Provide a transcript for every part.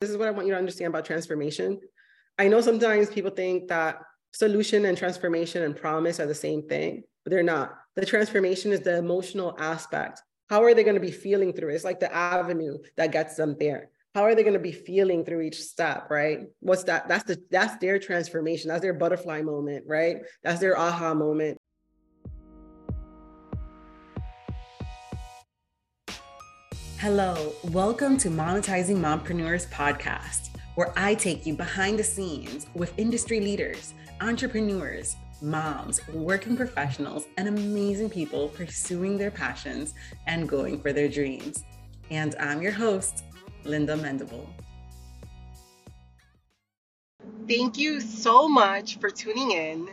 this is what I want you to understand about transformation. I know sometimes people think that solution and transformation and promise are the same thing, but they're not. The transformation is the emotional aspect. How are they going to be feeling through it? It's like the avenue that gets them there. How are they going to be feeling through each step, right? What's that? That's the that's their transformation. That's their butterfly moment, right? That's their aha moment. Hello, welcome to Monetizing Mompreneurs podcast, where I take you behind the scenes with industry leaders, entrepreneurs, moms, working professionals, and amazing people pursuing their passions and going for their dreams. And I'm your host, Linda Mendible. Thank you so much for tuning in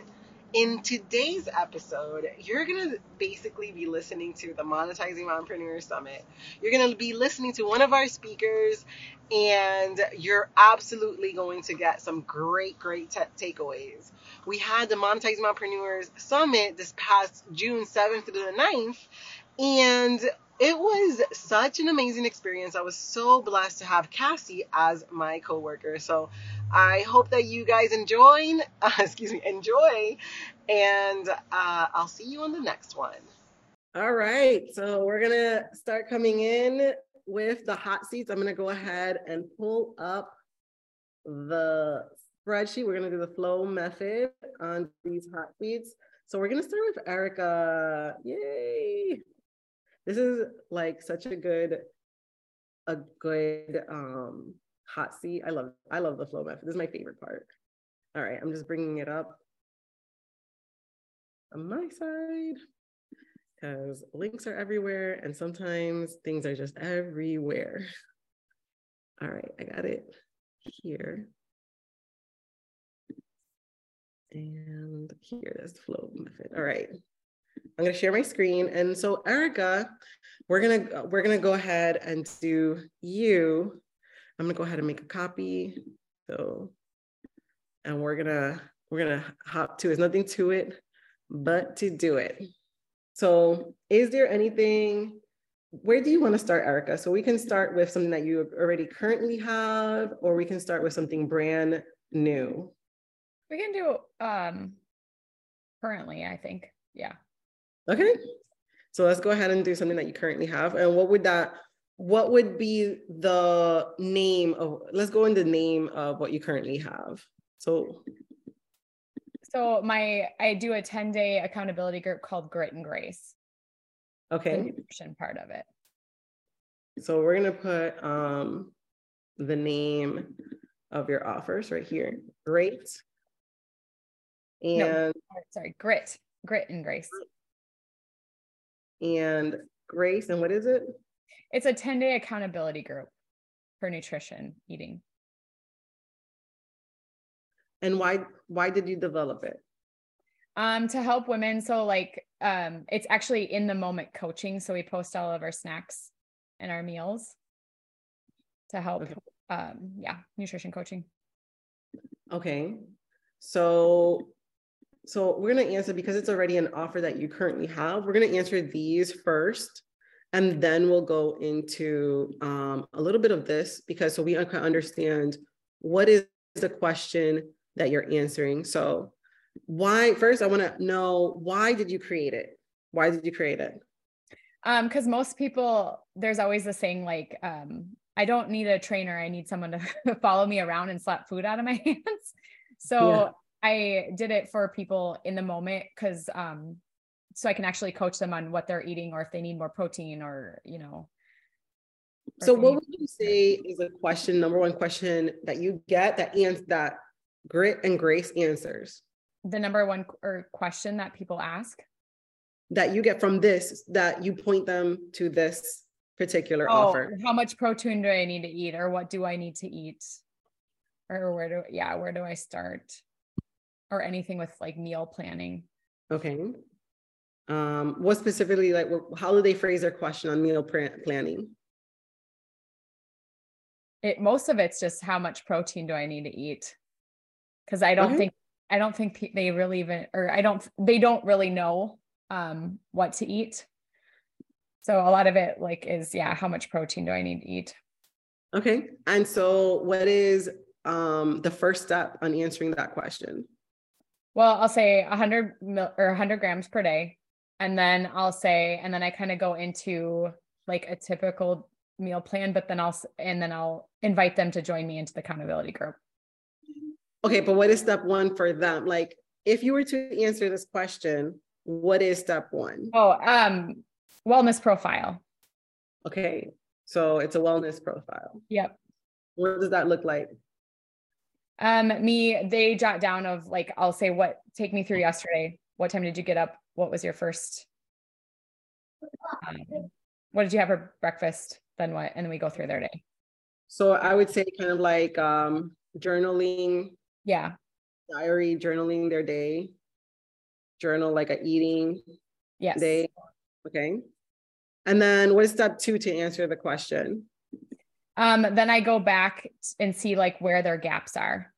in today's episode, you're going to basically be listening to the Monetizing Mompreneur Summit. You're going to be listening to one of our speakers, and you're absolutely going to get some great, great t- takeaways. We had the Monetizing Mompreneurs Summit this past June 7th through the 9th, and it was such an amazing experience. I was so blessed to have Cassie as my coworker. So I hope that you guys enjoy, uh, excuse me, enjoy, and uh, I'll see you on the next one. All right, so we're gonna start coming in with the hot seats. I'm gonna go ahead and pull up the spreadsheet. We're gonna do the flow method on these hot seats. So we're gonna start with Erica. Yay! This is like such a good, a good um hot seat. I love I love the flow method. This is my favorite part. All right, I'm just bringing it up on my side because links are everywhere and sometimes things are just everywhere. All right, I got it here. And here is the flow method. All right. I'm to share my screen. And so Erica, we're to we're to go ahead and do you I'm gonna go ahead and make a copy. So, and we're gonna we're gonna hop to. There's nothing to it, but to do it. So, is there anything? Where do you want to start, Erica? So we can start with something that you already currently have, or we can start with something brand new. We can do um currently, I think. Yeah. Okay. So let's go ahead and do something that you currently have. And what would that what would be the name of let's go in the name of what you currently have. So. So my i do a 10 day accountability group called grit and grace. Okay. Nutrition part of it. So we're going to put um the name of your offers right here. Great and no, sorry grit. Grit and grace and grace and what is it it's a 10 day accountability group for nutrition eating. And why why did you develop it? Um, to help women. So like um it's actually in the moment coaching. So we post all of our snacks and our meals to help okay. um yeah, nutrition coaching. Okay. So so we're going to answer because it's already an offer that you currently have. We're going to answer these first and then we'll go into um, a little bit of this because so we can understand what is the question that you're answering. So why first I want to know why did you create it? Why did you create it? Um, because most people, there's always the saying like, um, I don't need a trainer. I need someone to follow me around and slap food out of my hands. So yeah. I did it for people in the moment because um, so I can actually coach them on what they're eating or if they need more protein or, you know. So what would you say is a question, number one question that you get that answer that grit and grace answers? The number one or question that people ask that you get from this that you point them to this particular oh, offer. How much protein do I need to eat or what do I need to eat? Or where do yeah, where do I start? Or anything with like meal planning. Okay. Um, what specifically, like, how do they phrase their question on meal planning? It most of it's just how much protein do I need to eat? Because I don't okay. think I don't think they really even, or I don't, they don't really know um, what to eat. So a lot of it, like, is yeah, how much protein do I need to eat? Okay. And so what is um, the first step on answering that question? Well, I'll say 100 mil or 100 grams per day. And then I'll say, and then I kind of go into like a typical meal plan, but then I'll, and then I'll invite them to join me into the accountability group. Okay. But what is step one for them? Like, if you were to answer this question, what is step one? Oh, um, wellness profile. Okay. So it's a wellness profile. Yep. What does that look like? Um, me, they jot down of like, I'll say, what, take me through yesterday. What time did you get up? What was your first, um, what did you have for breakfast? Then what? And then we go through their day. So I would say kind of like um, journaling. Yeah. Diary, journaling their day. Journal like a eating yes. day. Okay. And then what is step two to answer the question? Um, then I go back and see like where their gaps are.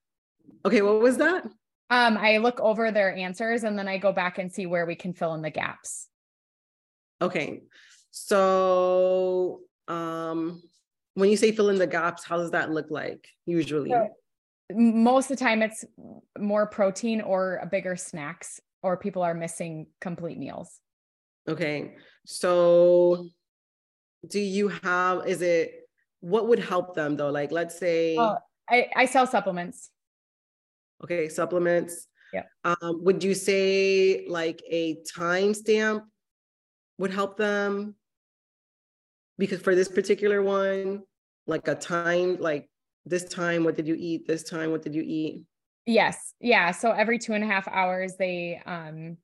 Okay, what was that? Um, I look over their answers and then I go back and see where we can fill in the gaps. Okay. So um when you say fill in the gaps, how does that look like usually? So, most of the time it's more protein or bigger snacks or people are missing complete meals. Okay. So do you have is it what would help them though? Like let's say oh, I, I sell supplements. Okay, supplements. Yeah. Um, would you say like a timestamp would help them? Because for this particular one, like a time, like this time, what did you eat? This time, what did you eat? Yes. Yeah. So every two and a half hours, they um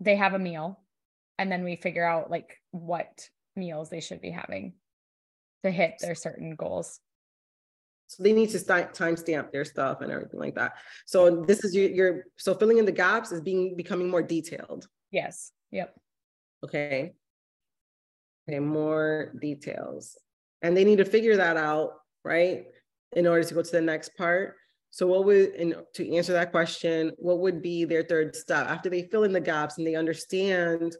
they have a meal and then we figure out like what meals they should be having to hit their certain goals. So they need to start timestamp their stuff and everything like that. So this is your, your so filling in the gaps is being becoming more detailed. Yes. Yep. Okay. Okay, more details. And they need to figure that out, right? In order to go to the next part. So what would and to answer that question, what would be their third step after they fill in the gaps and they understand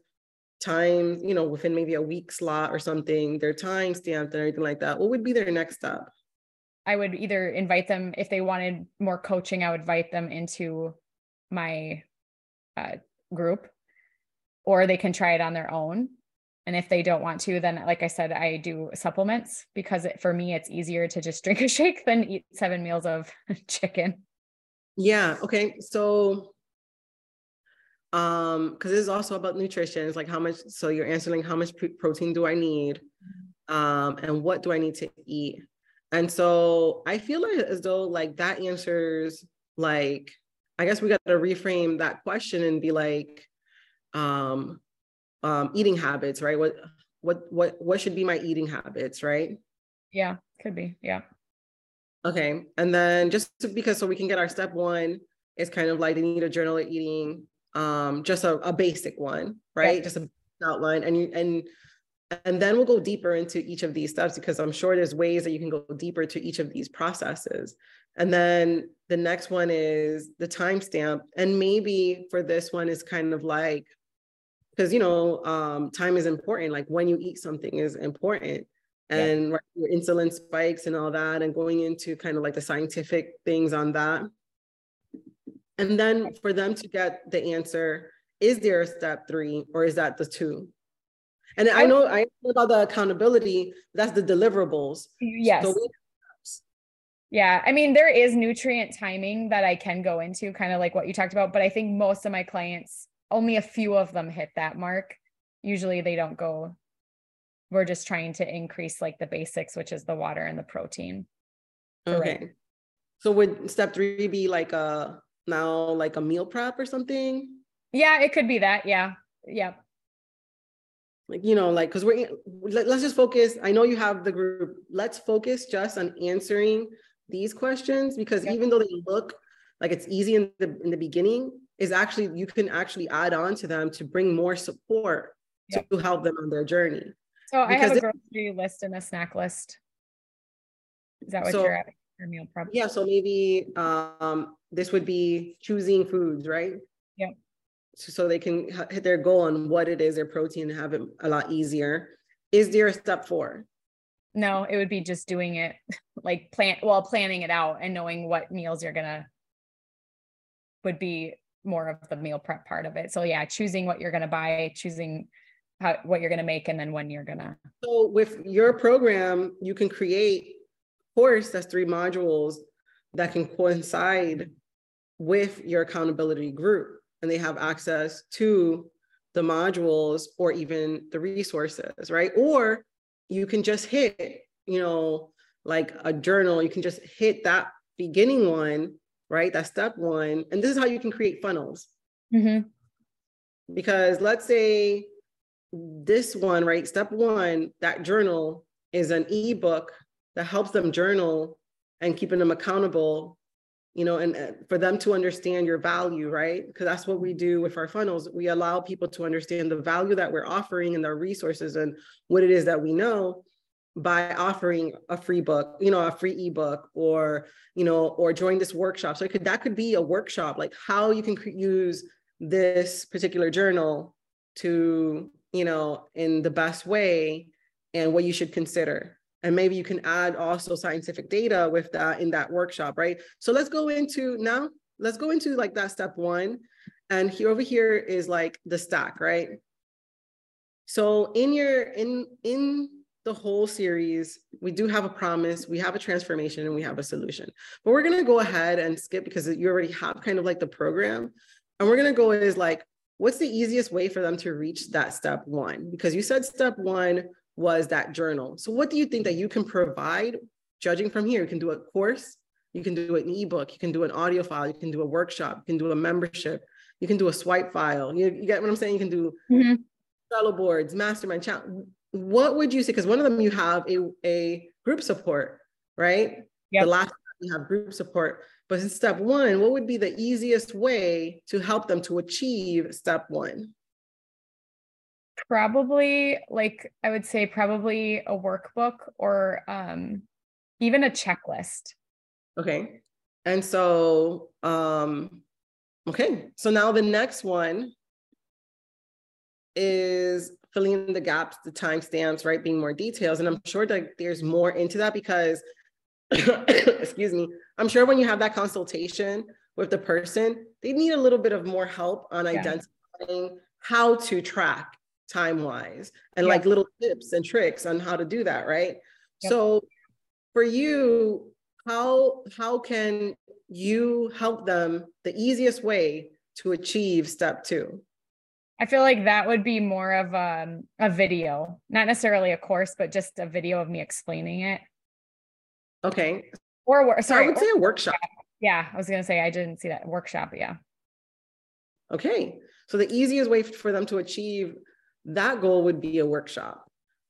time, you know, within maybe a week slot or something, their time stamped and everything like that, what would be their next step? I would either invite them if they wanted more coaching, I would invite them into my uh, group, or they can try it on their own. And if they don't want to, then like I said, I do supplements because it, for me, it's easier to just drink a shake than eat seven meals of chicken. Yeah. Okay. So um because this is also about nutrition. It's like how much so you're answering how much protein do i need? Um and what do i need to eat? And so i feel like as though like that answers like i guess we got to reframe that question and be like um um eating habits right? What what what what should be my eating habits right? Yeah could be yeah. Okay and then just because so we can get our step one is kind of like they need a journal of eating um, just a, a basic one, right? Just a outline, and you and and then we'll go deeper into each of these steps because I'm sure there's ways that you can go deeper to each of these processes. And then the next one is the timestamp, and maybe for this one is kind of like because you know um, time is important. Like when you eat something is important, and yeah. your insulin spikes and all that, and going into kind of like the scientific things on that. And then for them to get the answer, is there a step three or is that the two? And I oh. know I know about the accountability, that's the deliverables. Yes. So yeah. I mean, there is nutrient timing that I can go into, kind of like what you talked about, but I think most of my clients, only a few of them hit that mark. Usually they don't go, we're just trying to increase like the basics, which is the water and the protein. Okay. Right. So would step three be like a now like a meal prep or something? Yeah, it could be that. Yeah. Yeah. Like, you know, like, cause we're, let, us just focus. I know you have the group. Let's focus just on answering these questions because yep. even though they look like it's easy in the, in the beginning, is actually, you can actually add on to them to bring more support yep. to help them on their journey. So because I have a grocery list and a snack list. Is that what so, you're at? Your meal prep? Yeah. So maybe um, this would be choosing foods, right? Yeah. So they can hit their goal on what it is their protein and have it a lot easier. Is there a step four? no, it would be just doing it like plan well, planning it out and knowing what meals you're gonna would be more of the meal prep part of it. So yeah, choosing what you're gonna buy, choosing how what you're gonna make, and then when you're gonna. So with your program, you can create course that's three modules that can coincide with your accountability group, and they have access to the modules or even the resources, right? Or you can just hit, you know, like a journal, you can just hit that beginning one, right? That step one. And this is how you can create funnels. Mm-hmm. Because let's say this one, right? Step one, that journal is an ebook that helps them journal and keeping them accountable you know, and for them to understand your value, right? Because that's what we do with our funnels. We allow people to understand the value that we're offering and their resources and what it is that we know by offering a free book, you know, a free ebook or, you know, or join this workshop. So could that could be a workshop, like how you can use this particular journal to, you know, in the best way and what you should consider and maybe you can add also scientific data with that in that workshop right? So let's go into now let's go into like that step one. And here over here is like the stack right? So in your in in the whole series we do have a promise we have a transformation and we have a solution. But we're going to go ahead and skip because you already have kind of like the program. And we're going to go is like what's the easiest way for them to reach that step one? Because you said step one was that journal. So what do you think that you can provide judging from here? You can do a course, you can do an ebook, you can do an audio file, you can do a workshop, you can do a membership, you can do a swipe file. You, you get what I'm saying? You can do mm-hmm. Trello boards, mastermind chat. What would you say? Because one of them you have a, a group support, right? Yep. The last you have group support. But in step one, what would be the easiest way to help them to achieve step one? Probably like I would say probably a workbook or um even a checklist. Okay. And so um okay, so now the next one is filling in the gaps, the timestamps, right? Being more details. And I'm sure that there's more into that because excuse me, I'm sure when you have that consultation with the person, they need a little bit of more help on yeah. identifying how to track time wise and yeah. like little tips and tricks on how to do that right? So for you how how can you help them the easiest way to achieve step two? I feel like that would be more of um, a video not necessarily a course but just a video of me explaining it. Okay. Or sorry i would say a workshop. Yeah i was gonna say i didn't see that workshop yeah. Okay. So the easiest way for them to achieve that goal would be a workshop.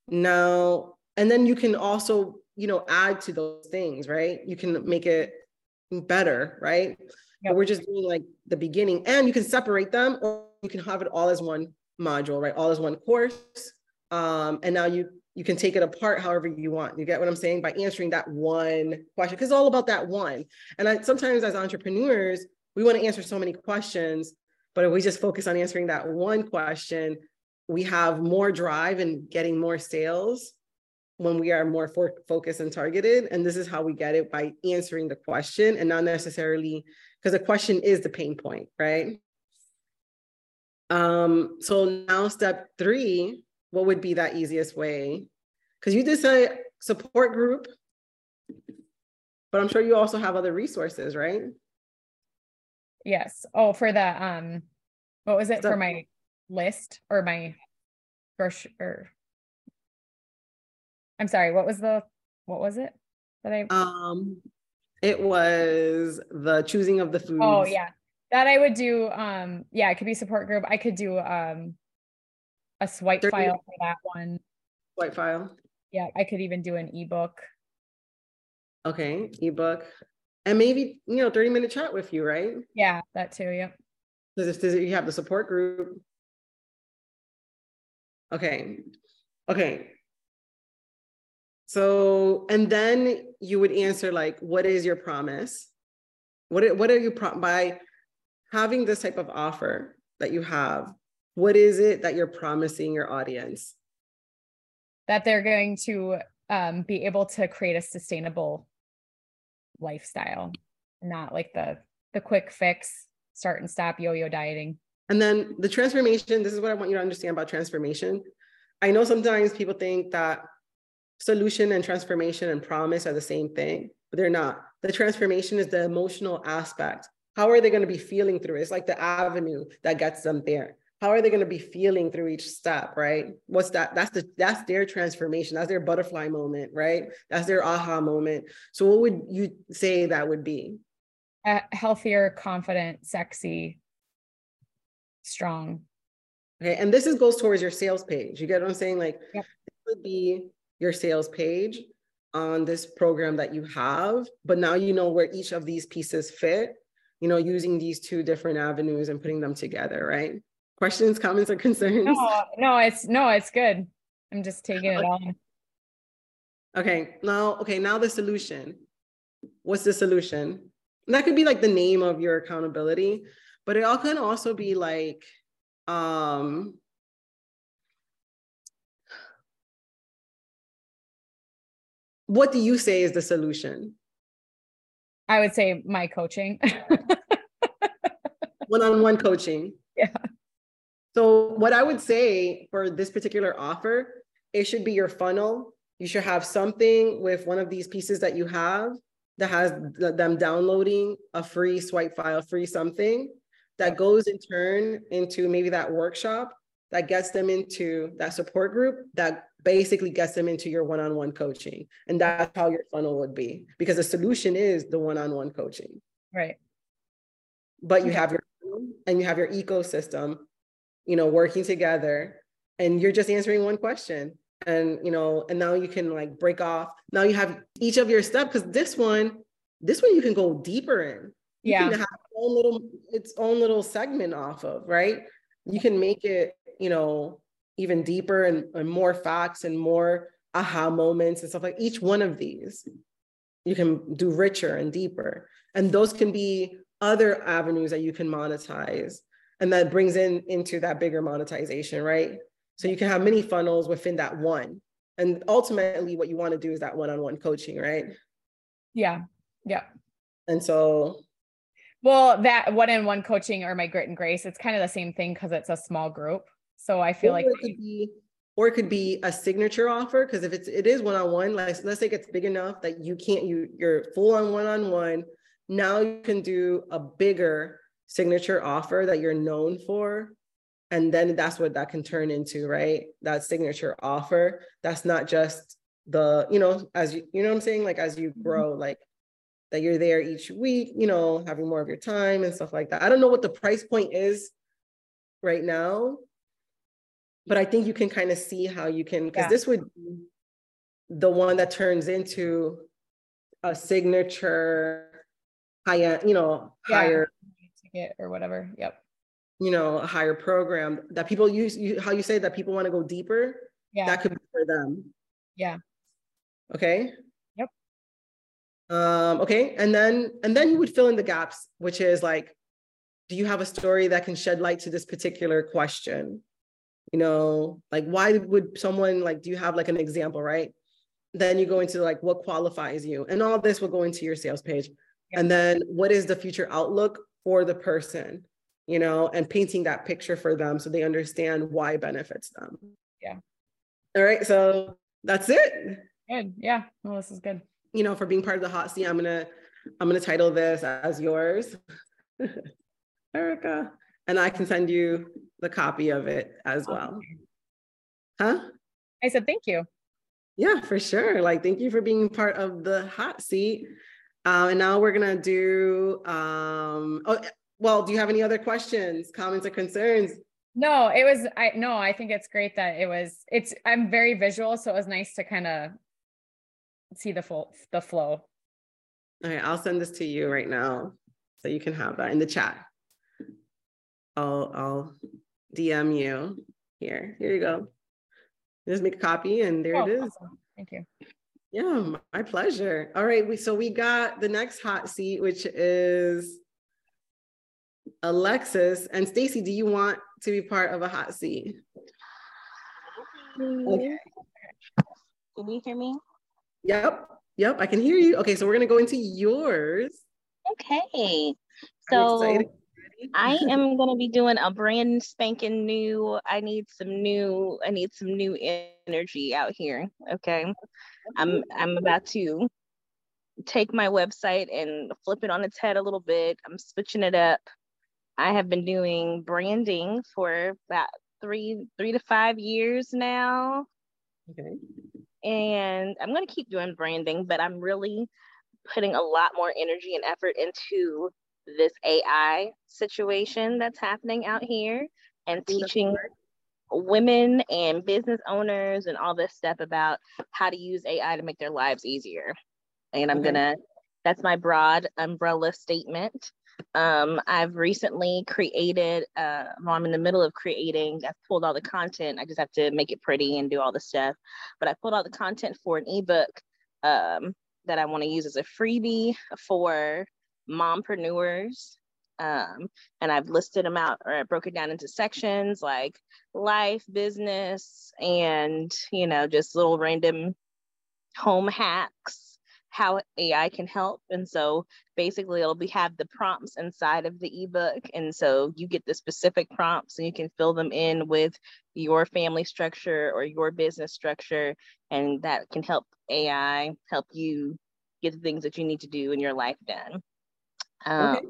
Now, and then you can also, you know, add to those things, right? You can make it better, right? But we're just doing like the beginning and you can separate them or you can have it all as one module, right? All as one course. Um, and now you you can take it apart however you want. You get what I'm saying? By answering that one question, because it's all about that one. And I, sometimes as entrepreneurs, we want to answer so many questions, but if we just focus on answering that one question, we have more drive and getting more sales when we are more for- focused and targeted. And this is how we get it by answering the question and not necessarily because the question is the pain point, right? Um, so now step three, what would be that easiest way? Because you did say support group, but I'm sure you also have other resources, right? Yes. Oh, for the um, what was it for my list or my or I'm sorry, what was the what was it that I um it was the choosing of the food. Oh yeah. That I would do um yeah, it could be support group. I could do um a swipe 30, file for that one. Swipe file. Yeah, I could even do an ebook. Okay, ebook. And maybe, you know, 30 minute chat with you, right? Yeah, that too. Yep. Does, does you have the support group? Okay. Okay. So, and then you would answer like, what is your promise? What, what are you pro- by having this type of offer that you have? What is it that you're promising your audience? That they're going to um, be able to create a sustainable lifestyle, not like the the quick fix, start and stop yo-yo dieting. And then the transformation, this is what I want you to understand about transformation. I know sometimes people think that solution and transformation and promise are the same thing, but they're not. The transformation is the emotional aspect. How are they going to be feeling through it? It's like the avenue that gets them there. How are they going to be feeling through each step, right? What's that? That's the that's their transformation. That's their butterfly moment, right? That's their aha moment. So what would you say that would be? A healthier, confident, sexy, strong. Okay. And this is goes towards your sales page. You get what I'm saying? Like yep. this would be your sales page on this program that you have, but now you know where each of these pieces fit, you know, using these two different avenues and putting them together, right? Questions, comments, or concerns? No, no, it's no, it's good. I'm just taking it on. Okay, now, okay, now the solution. What's the solution? And that could be like the name of your accountability, but it all can also be like um what do you say is the solution? I would say my coaching. One-on-one coaching. Yeah. So what I would say for this particular offer, it should be your funnel. You should have something with one of these pieces that you have that has them downloading a free swipe file, free something that goes in turn into maybe that workshop that gets them into that support group that basically gets them into your one-on-one coaching. And that's how your funnel would be because the solution is the one-on-one coaching. Right. But you have your and you have your ecosystem you know working together and you're just answering one question. And you know and now you can like break off. Now you have each of your steps because this one this one you can go deeper in. You yeah. can have its own little its own little segment off of right? You can make it you know even deeper and, and more facts and more aha moments and stuff like each one of these you can do richer and deeper. And those can be other avenues that you can monetize and that brings in into that bigger monetization right? So you can have many funnels within that one. And ultimately what you want to do is that one-on-one coaching right? Yeah. Yeah. And so well that one-on-one coaching or my grit and grace it's kind of the same thing because it's a small group so I feel or like it could be, or it could be a signature offer because if it's it is one on one, like let's say it's big enough that you can't you you're full on one on one. Now you can do a bigger signature offer that you're known for, and then that's what that can turn into, right? That signature offer. That's not just the you know as you you know what I'm saying like as you mm-hmm. grow like that you're there each week, you know, having more of your time and stuff like that. I don't know what the price point is right now, but I think you can kind of see how you can because yeah. this would be the one that turns into a signature high you know yeah. higher ticket or whatever yep you know a higher program that people use you, how you say that people want to go deeper yeah that could be for them yeah okay um okay and then and then you would fill in the gaps which is like do you have a story that can shed light to this particular question? You know like why would someone like do you have like an example right? Then you go into like what qualifies you and all this will go into your sales page. Yeah. and then what is the future outlook for the person you know and painting that picture for them so they understand why benefits them. Yeah. All right so that's it. Good yeah. Well this is good you know for being part of the hot seat i'm gonna i'm gonna title this as yours erica and I can send you the copy of it as well. Huh? I said thank you. Yeah, for sure. Like, thank you for being part of the hot seat. Uh, and now we're gonna do. Um, oh, well, do you have any other questions, comments, or concerns? No, it was. I no, I think it's great that it was. It's. I'm very visual, so it was nice to kind of see the full the flow. All right, I'll send this to you right now, so you can have that in the chat. I'll I'll DM you here. Here you go. Just make a copy and there oh, it is. Awesome. Thank you. Yeah, my pleasure. All right, we so we got the next hot seat, which is Alexys and Stacey. Do you want to be part of a hot seat? Okay. Can you hear me? Yep. Yep. I can hear you. Okay. So we're going to go into yours. Okay. So I am going to be doing a brand spanking new. I need some new. I need some new energy out here. Okay. I'm I'm about to take my website and flip it on its head a little bit. I'm switching it up. I have been doing branding for about three three to five years now. Okay. And I'm going to keep doing branding, but I'm really putting a lot more energy and effort into this AI situation that's happening out here and teaching women and business owners and all this stuff about how to use AI to make their lives easier. And I'm okay. gonna, that's my broad umbrella statement. Um, I've recently created, uh, well, I'm in the middle of creating, I've pulled all the content. I just have to make it pretty and do all the stuff. But I pulled all the content for an ebook um, that I want to use as a freebie for mompreneurs. Um, and I've listed them out or I broke it down into sections like life, business, and, you know, just little random home hacks how AI can help. And so basically it'll be have the prompts inside of the ebook. And so you get the specific prompts and you can fill them in with your family structure or your business structure. And that can help AI help you get the things that you need to do in your life done. Um, okay.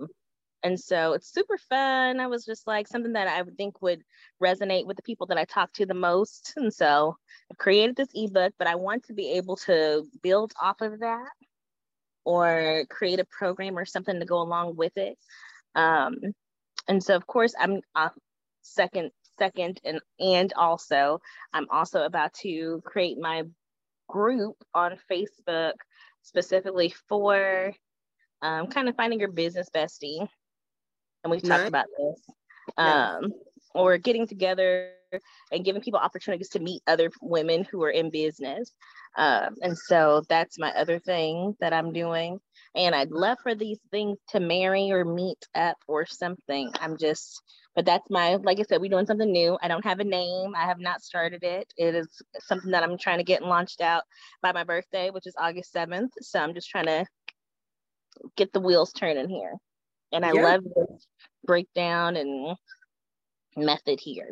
And so it's super fun. I was just like something that I would think would resonate with the people that I talk to the most. And so I created this ebook, but I want to be able to build off of that or create a program or something to go along with it. Um, and so of course I'm uh, second, second, and and also I'm also about to create my group on Facebook specifically for um, kind of finding your business bestie and we've talked about this. Um, or getting together and giving people opportunities to meet other women who are in business. Um, and so that's my other thing that I'm doing. And I'd love for these things to marry or meet up or something. I'm just, but that's my, like I said, we're doing something new. I don't have a name. I have not started it. It is something that I'm trying to get launched out by my birthday, which is August 7th. So I'm just trying to get the wheels turning here. And I yeah. love this breakdown and method here.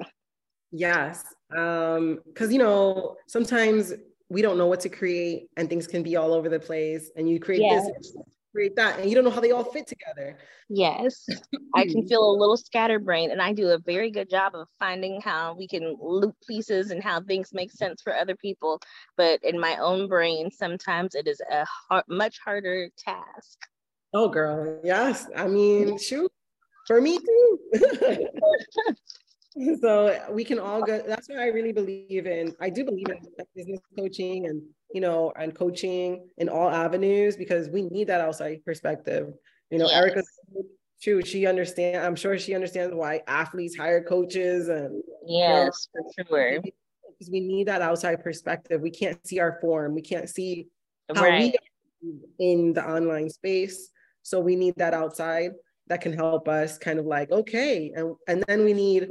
Yes. Um, because you know, sometimes we don't know what to create and things can be all over the place. And you create yes. this, create that, and you don't know how they all fit together. Yes. I can feel a little scatterbrained, and I do a very good job of finding how we can loop pieces and how things make sense for other people. But in my own brain, sometimes it is a hard, much harder task. Oh, girl. Yes. I mean, shoot, for me too. so we can all go. That's why I really believe in. I do believe in business coaching and you know and coaching in all avenues because we need that outside perspective. You know, yes. Erica, true. She understands. I'm sure she understands why athletes hire coaches and yes, you know, for sure. Because we need that outside perspective. We can't see our form. We can't see how right. we in the online space. So we need that outside that can help us kind of like, okay, and, and then we need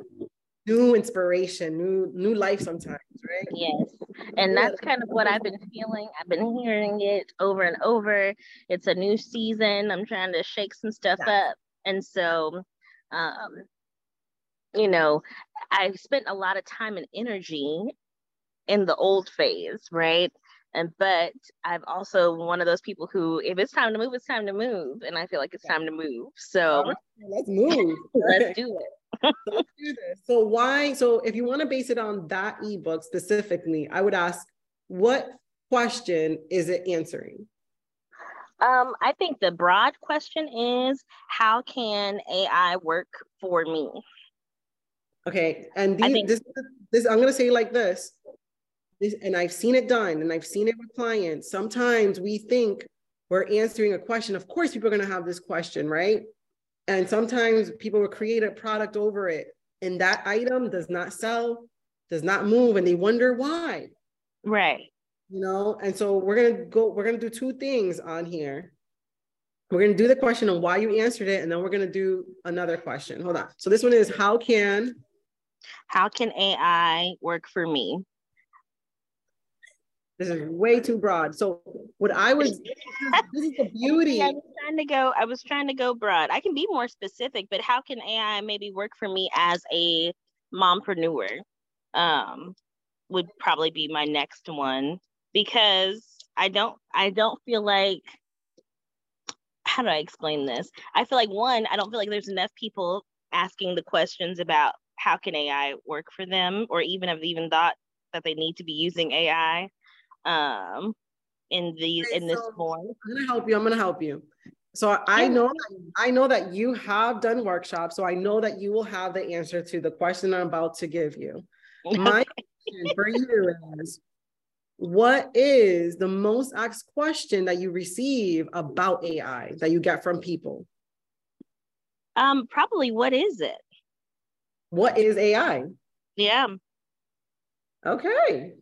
new inspiration, new new life sometimes, right? Yes. And that's kind of what I've been feeling. I've been hearing it over and over. It's a new season. I'm trying to shake some stuff yeah. up. And so um you know, I've spent a lot of time and energy in the old phase, right? And but I've also one of those people who, if it's time to move, it's time to move, and I feel like it's time to move. So right, let's move. let's do it. let's do this. So why? So if you want to base it on that ebook specifically, I would ask, what question is it answering? Um, I think the broad question is, how can AI work for me? Okay, and these, think, this, this I'm gonna say like this this, and I've seen it done and I've seen it with clients. Sometimes we think we're answering a question. Of course, people are going to have this question, right? And sometimes people will create a product over it, and that item does not sell, does not move, and they wonder why. Right. You know, and so we're gonna go, we're gonna do two things on here. We're gonna do the question on why you answered it, and then we're gonna do another question. Hold on. So this one is how can how can AI work for me? This is way too broad. So what I was this is the beauty. I was trying to go, I was trying to go broad. I can be more specific, but how can AI maybe work for me as a mompreneur? Um, would probably be my next one because I don't I don't feel like how do I explain this? I feel like one, I don't feel like there's enough people asking the questions about how can AI work for them, or even have even thought that they need to be using AI um, in these okay, in this so form. I'm gonna help you. I'm gonna help you. So I know I know that you have done workshops, so I know that you will have the answer to the question I'm about to give you. My question for you is what is the most asked question that you receive about AI that you get from people? Um, probably what is it? What is AI? Yeah. Okay.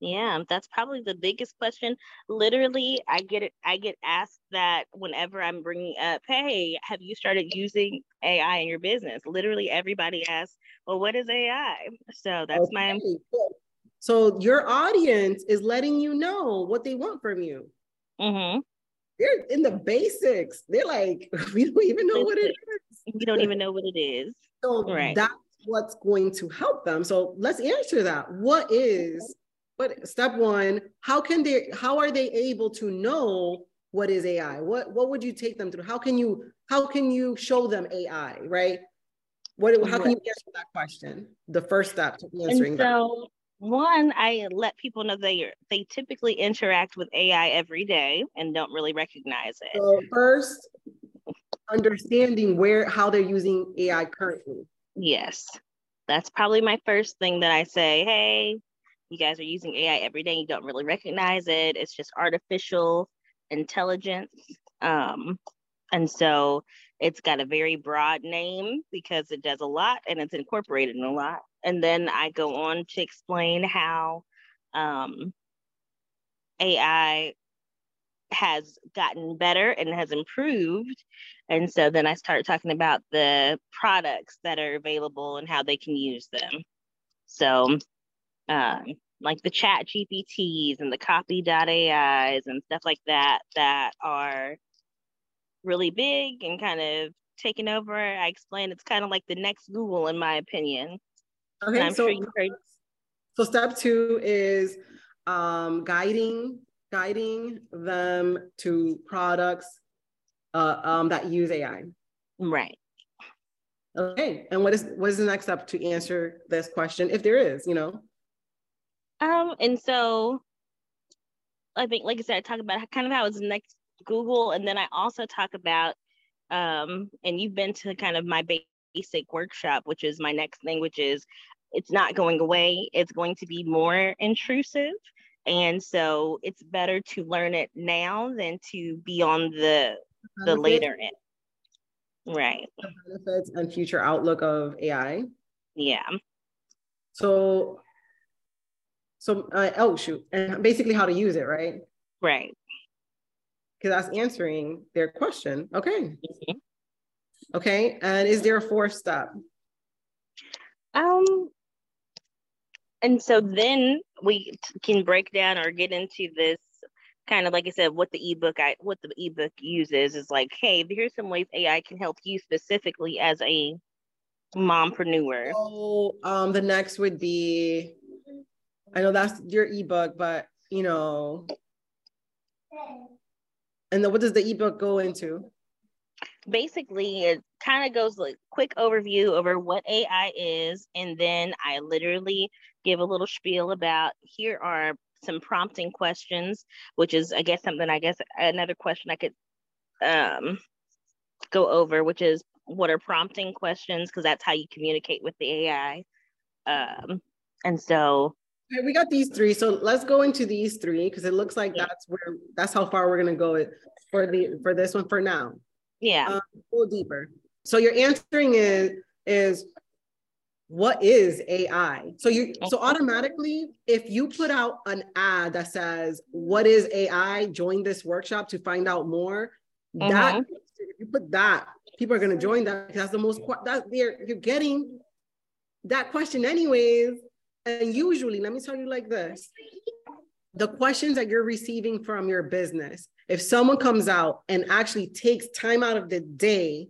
Yeah, that's probably the biggest question. Literally, I get it. I get asked that whenever I'm bringing up, "Hey, have you started using AI in your business?" Literally, everybody asks, "Well, what is AI?" So that's okay. my. So your audience is letting you know what they want from you. Mm-hmm. They're in the basics. They're like, we don't even know what it is. We don't even know what it is. So right. that's what's going to help them. So let's answer that. What is but step one, how can they how are they able to know what is AI? What what would you take them through? How can you how can you show them AI, right? What how can you answer that question? The first step to answering and so, that. One, I let people know they they typically interact with AI every day and don't really recognize it. So first, understanding where how they're using AI currently. Yes. That's probably my first thing that I say, hey, you guys are using AI every day. You don't really recognize it. It's just artificial intelligence. Um, and so it's got a very broad name because it does a lot and it's incorporated in a lot. And then I go on to explain how um, AI has gotten better and has improved. And so then I start talking about the products that are available and how they can use them. So um, like the ChatGPTs and the copy.ais and stuff like that that are really big and kind of taking over. I explained it's kind of like the next Google in my opinion. Okay, so, sure heard- so step two is um, guiding guiding them to products uh, um, that use AI. Right. Okay, and what is what is the next step to answer this question, if there is, you know? Um, and so I think, like I said, I talk about kind of how it's next Google, and then I also talk about, um, and you've been to kind of my basic workshop, which is my next thing, which is it's not going away. It's going to be more intrusive. And so it's better to learn it now than to be on the the later end. Right. The benefits and future outlook of AI. Yeah. So so, uh, oh shoot, and basically how to use it, right? Right. Because that's answering their question. Okay. Mm-hmm. Okay, and is there a fourth step? Um, and so then we can break down or get into this kind of like I said, what the ebook I what the ebook uses is like, hey, here's some ways AI can help you specifically as a mompreneur. So um the next would be I know that's your ebook, but you know, and then what does the ebook go into? Basically, it kind of goes like quick overview over what AI is, and then I literally give a little spiel about here are some prompting questions, which is I guess something I guess another question I could um go over, which is what are prompting questions because that's how you communicate with the AI. Um, and so Okay, we got these three. So let's go into these three because it looks like yeah. that's where that's how far we're gonna go for the for this one for now. Yeah. Um, a little deeper. So your answering is is what is AI? So you so automatically, if you put out an ad that says what is AI, join this workshop to find out more. Mm-hmm. That if you put that, people are gonna join that because that's the most that they're you're getting that question anyways and usually, let me tell you like this the questions that you're receiving from your business, if someone comes out and actually takes time out of the day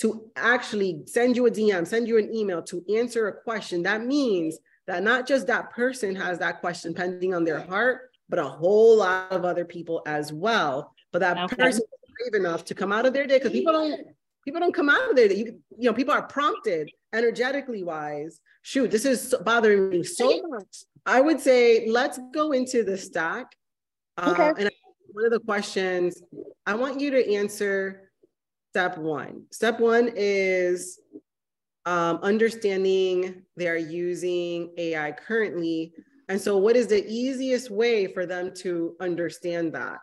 to actually send you a DM, send you an email to answer a question, that means that not just that person has that question pending on their heart, but a whole lot of other people as well. But that okay. person is brave enough to come out of their day because people don't people don't come out of there. You, you know, people are prompted energetically wise. Shoot, this is bothering me so much. I would say let's go into the stack. Uh, okay. And one of the questions I want you to answer step one. Step one is um, understanding they are using AI currently. And so, what is the easiest way for them to understand that?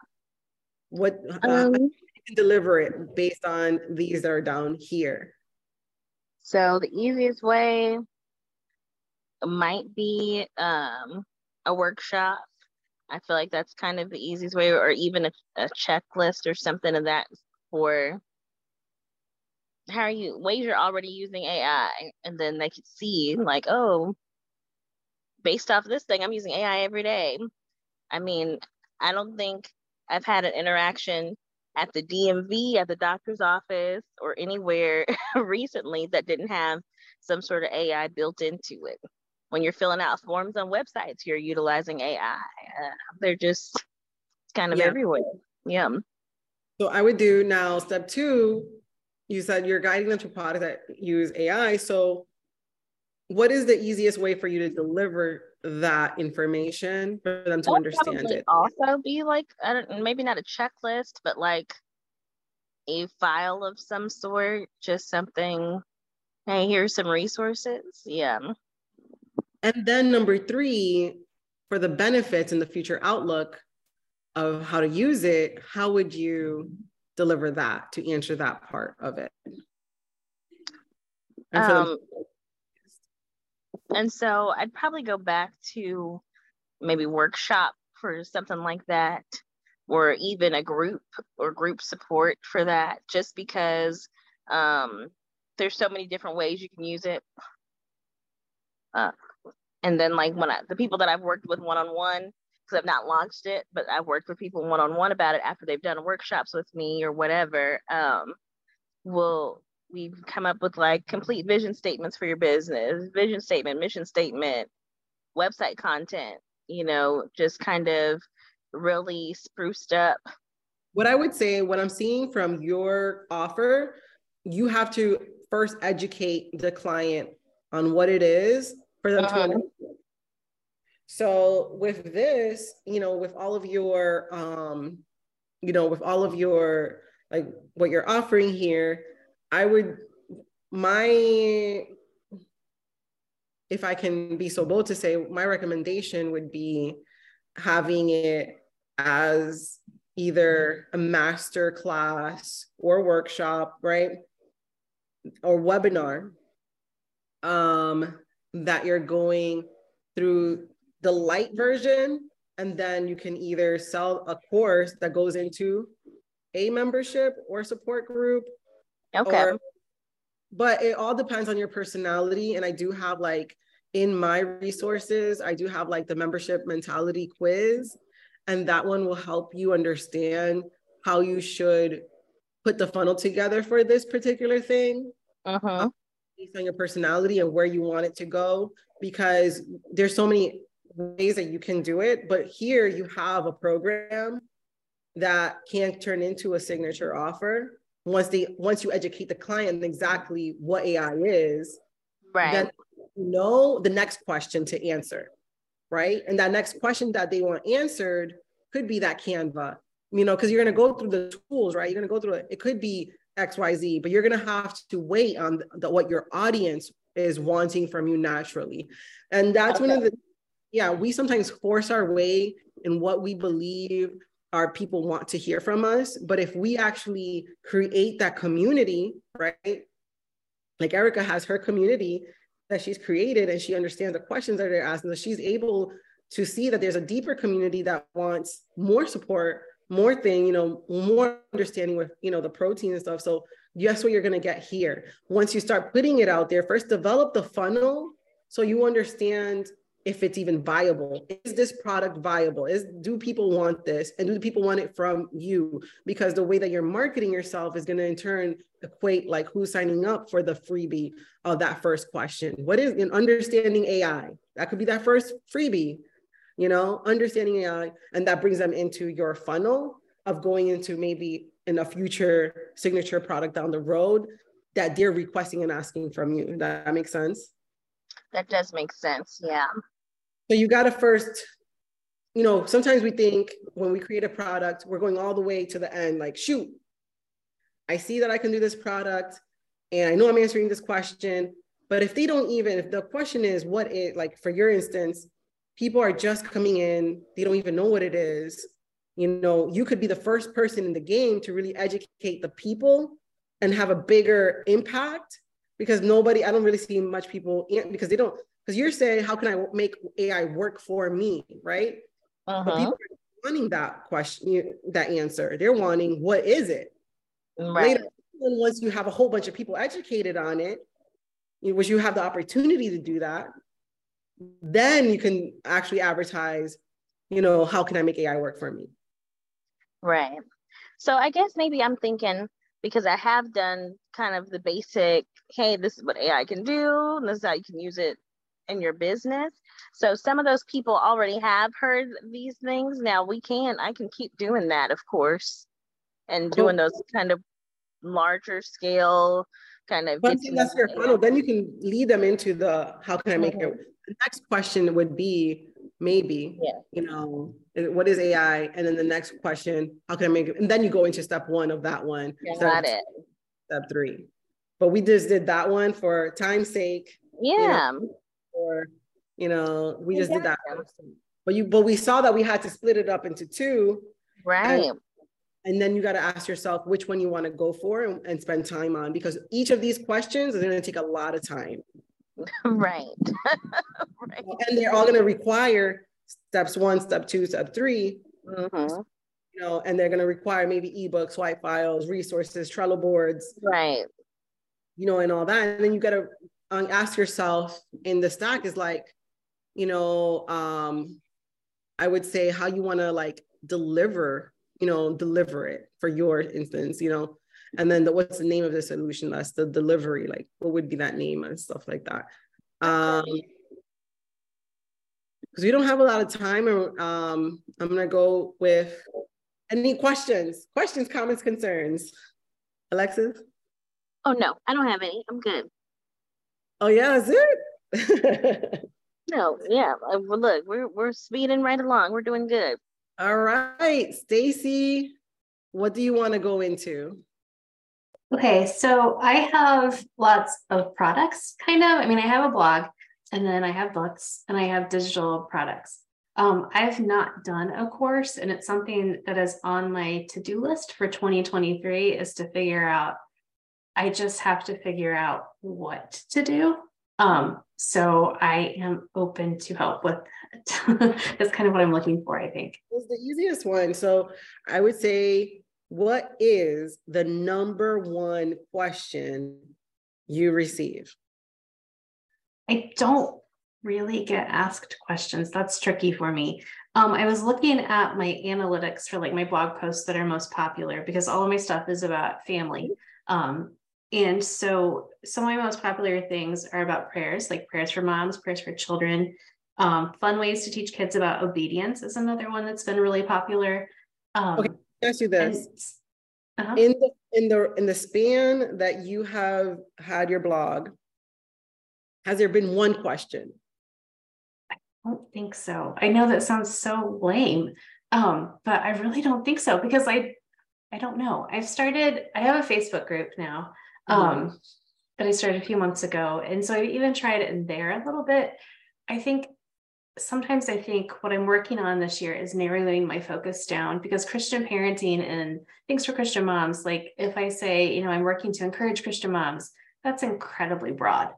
What uh, um, deliver it based on these that are down here? So, the easiest way might be um, a workshop. I feel like that's kind of the easiest way, or even a, a checklist or something of that for how are you ways you're already using AI and then they could see like, oh, based off this thing, I'm using AI every day. I mean, I don't think I've had an interaction at the DMV, at the doctor's office, or anywhere recently that didn't have some sort of AI built into it. When you're filling out forms on websites, you're utilizing AI. Uh, they're just kind of yeah. everywhere. Yeah. So I would do now step two you said you're guiding them to products that use AI. So, what is the easiest way for you to deliver that information for them to understand it? Also, be like I don't maybe not a checklist, but like a file of some sort, just something. Hey, here's some resources. Yeah. And then number three, for the benefits and the future outlook of how to use it, how would you deliver that to answer that part of it. And, um, and so I'd probably go back to maybe workshop for something like that, or even a group or group support for that, just because um, there's so many different ways you can use it. Uh, and then like when I, the people that I've worked with one on one, because I've not launched it, but I've worked with people one on one about it after they've done workshops with me or whatever. Um, will we've come up with like complete vision statements for your business, vision statement, mission statement, website content, you know, just kind of really spruced up. What I would say, what I'm seeing from your offer, you have to first educate the client on what it is for them uh-huh. to understand so with this, you know, with all of your, um, you know, with all of your, like what you're offering here, I would, my, if I can be so bold to say, my recommendation would be having it as either a master class or workshop, right? Or webinar um, that you're going through the light version, and then you can either sell a course that goes into a membership or support group. Okay. Or, but it all depends on your personality. And I do have like in my resources, I do have like the membership mentality quiz. And that one will help you understand how you should put the funnel together for this particular thing. Uh-huh. Based on your personality and where you want it to go. Because there's so many ways that you can do it, but here you have a program that can turn into a signature offer once they once you educate the client exactly what AI is, right? Then you know the next question to answer, right? And that next question that they want answered could be that Canva, you know, because you're going to go through the tools, right? You're going to go through it. It could be X, Y, Z, but you're going to have to wait on the, what your audience is wanting from you naturally, and that's okay. one of the yeah, we sometimes force our way in what we believe our people want to hear from us. But if we actually create that community, right? Like Erica has her community that she's created and she understands the questions that they're asking. So she's able to see that there's a deeper community that wants more support, more thing, you know, more understanding with, you know, the protein and stuff. So guess what you're going to get here. Once you start putting it out there, first develop the funnel so you understand if it's even viable. Is this product viable? Is do people want this? And do people want it from you? Because the way that you're marketing yourself is going to in turn equate like who's signing up for the freebie of that first question. What is in understanding AI? That could be that first freebie, you know, understanding AI. And that brings them into your funnel of going into maybe in a future signature product down the road that they're requesting and asking from you. That makes sense? That does make sense. Yeah. So you got to first, you know, sometimes we think when we create a product, we're going all the way to the end, like, shoot, I see that I can do this product and I know I'm answering this question. But if they don't even, if the question is what it, like for your instance, people are just coming in, they don't even know what it is. You know, you could be the first person in the game to really educate the people and have a bigger impact because nobody, I don't really see much people because they don't, because you're saying, how can I make AI work for me, right? Uh-huh. But people are wanting that question, that answer. They're wanting, what is it? Right. Later, once you have a whole bunch of people educated on it, which you have the opportunity to do that, then you can actually advertise, you know, how can I make AI work for me? Right. So I guess maybe I'm thinking because I have done kind of the basic, hey, this is what AI can do, and this is how you can use it in your business. So some of those people already have heard these things. Now we can, I can keep doing that, of course, and doing those kind of larger scale kind of. Once that's your funnel, then you can lead them into the how can I make mm-hmm. it. The next question would be maybe, yeah. you know, what is AI? And then the next question, how can I make it? And then you go into step one of that one. Got it. Step three. But we just did that one for time's sake. Yeah. You know, or, you know, we just did that. But you but we saw that we had to split it up into two. Right. And, and then you got to ask yourself which one you want to go for and, and, spend time on because each of these questions is going to take a lot of time. right. right. And they're all going to require steps one, step two, step 3 mm-hmm. You know, and they're going to require maybe ebooks, swipe files, resources, Trello boards. Right. You know, and all that. And then you got to ask yourself in the stack is like, you know, um, I would say how you want to like deliver, you know, deliver it for your instance, you know, and then the, what's the name of the solution? That's the delivery. Like, what would be that name and stuff like that. Um, because we don't have a lot of time. Um, I'm gonna go with any questions, questions, comments, concerns. Alexys? Oh no, I don't have any. I'm good. Oh yeah, is it? no, yeah. Uh, well, look, we're we're speeding right along. We're doing good. All right, Stacey, what do you want to go into? Okay, so I have lots of products, kind of. I mean, I have a blog, and then I have books, and I have digital products. Um, I've not done a course, and it's something that is on my to do list for 2023 is to figure out I just have to figure out what to do. Um, so I am open to help with that. That's kind of what I'm looking for, I think. It's the easiest one. So I would say, what is the number one question you receive? I don't really get asked questions. That's tricky for me. Um, I was looking at my analytics for like my blog posts that are most popular because all of my stuff is about family. Um, and so some of my most popular things are about prayers, like prayers for moms, prayers for children. Um, fun ways to teach kids about obedience is another one that's been really popular. Um, okay, ask you this. And, uh-huh. In the in the in the span that you have had your blog, has there been one question? I don't think so. I know that sounds so lame, um, but I really don't think so because I I don't know. I've started. I have a Facebook group now. Um, that I started a few months ago. And so I even tried it in there a little bit. I think sometimes I think what I'm working on this year is narrowing my focus down because Christian parenting and things for Christian moms, like if I say, you know, I'm working to encourage Christian moms, that's incredibly broad.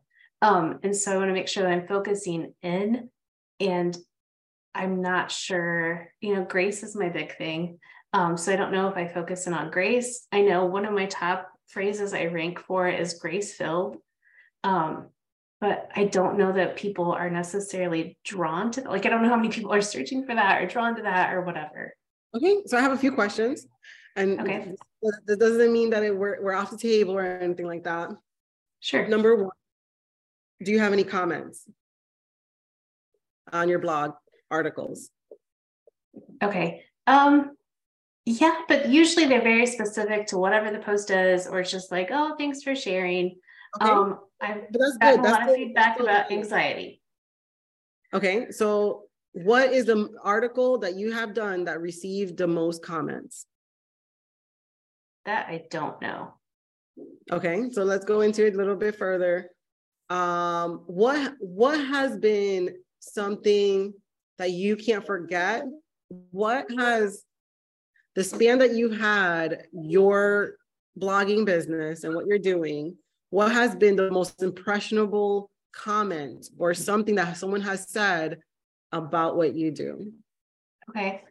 Um, and so I want to make sure that I'm focusing in and I'm not sure, you know, grace is my big thing. Um, so I don't know if I focus in on grace. I know one of my top phrases I rank for is grace filled. Um, but I don't know that people are necessarily drawn to like I don't know how many people are searching for that or drawn to that or whatever. Okay, so I have a few questions, and okay, that doesn't mean that it, we're we're off the table or anything like that. Sure. Number one, do you have any comments on your blog articles? Okay. Um, yeah, but usually they're very specific to whatever the post is, or it's just like, oh, thanks for sharing. Okay. Um, I've but that's gotten good. a lot of feedback about anxiety. Okay, so what is the article that you have done that received the most comments? That I don't know. Okay, so let's go into it a little bit further. Um, what what has been something that you can't forget? What has the span that you had your blogging business and what you're doing? What has been the most impressionable comment or something that someone has said about what you do? Okay.